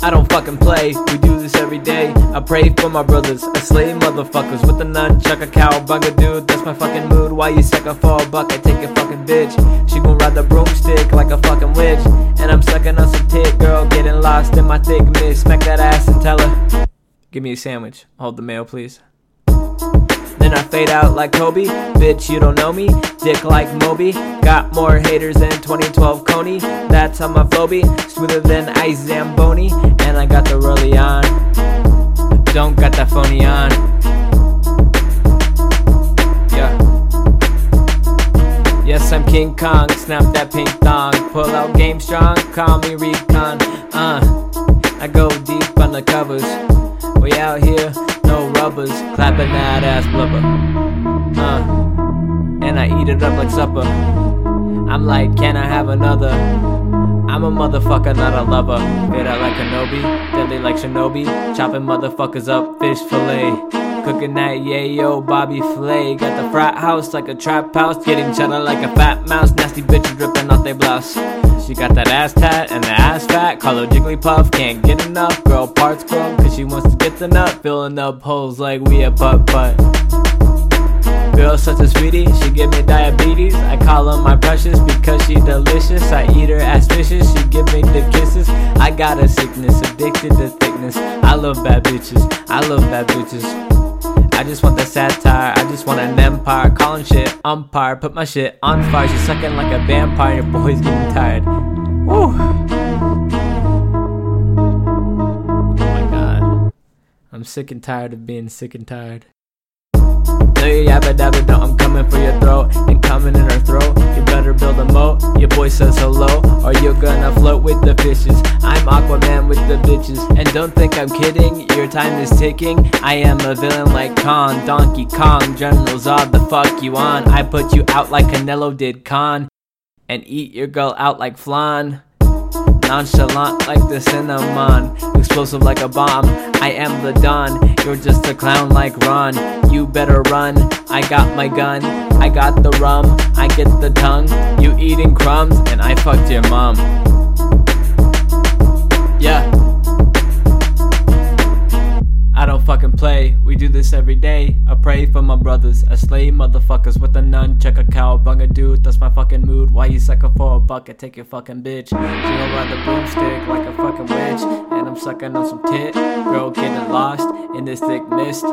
I don't fucking play, we do this every day. I pray for my brothers, I slay motherfuckers with a nunchuck, a cow cowbunga dude. That's my fucking mood. Why you for a buck? I take your fucking bitch. She gon' ride the broomstick like a fucking witch. And I'm sucking on some tit, girl, getting lost in my thick mist. Smack that ass and tell her, give me a sandwich. Hold the mail, please. Then I fade out like Kobe. Bitch, you don't know me. Dick like Moby. Got more haters than 2012 Kony. That's how my be. Smoother than Ice Zamboni. And I got the rollie on. Don't got that phony on. Yeah. Yes, I'm King Kong. Snap that pink thong. Pull out game strong. Call me Recon. Uh. I go deep on the covers. We out here, rubbers, clapping that ass blubber. Uh, and I eat it up like supper. I'm like, can I have another? I'm a motherfucker, not a lover. Out like Kenobi, deadly like Shinobi. Chopping motherfuckers up, fish fillet. Cooking that yayo Bobby Flay. Got the frat house like a trap house. Getting cheddar like a fat mouse. Nasty bitches dripping off their blouse. She got that ass tat and the ass fat. Call her Jigglypuff. Can't get enough. Girl parts grow cause she wants to get the nut. Filling up holes like we a putt putt. Girl such a sweetie, she give me diabetes. I call her my precious because she delicious. I eat her as fishes, she give me the kisses. I got a sickness, addicted to thickness. I love bad bitches, I love bad bitches. I just want the satire, I just want an empire. Calling shit umpire, put my shit on fire. She's sucking like a vampire, your boy's getting tired. Woo! Oh my god. I'm sick and tired of being sick and tired. No, you yabba dabba don't, I'm coming for your throat and coming in her throat. You better build a moat. Your boy says hello, or you're gonna float with the fishes. I'm Aquaman with the bitches, and don't think I'm kidding. Your time is ticking. I am a villain like Khan, Donkey Kong, General Zod. The fuck you on? I put you out like Canelo did Khan, and eat your girl out like flan. Nonchalant like the cinnamon, explosive like a bomb. I am the Don, you're just a clown like Ron. You better run, I got my gun, I got the rum, I get the tongue. You eating crumbs, and I fucked your mom. Fucking play, we do this every day. I pray for my brothers, I slay motherfuckers with a nun, nunchuck, a cowbunga dude. That's my fucking mood. Why you sucker for a buck? I take your fucking bitch. She gon' the broomstick like a fucking witch. And I'm sucking on some tit. Girl getting lost in this thick mist.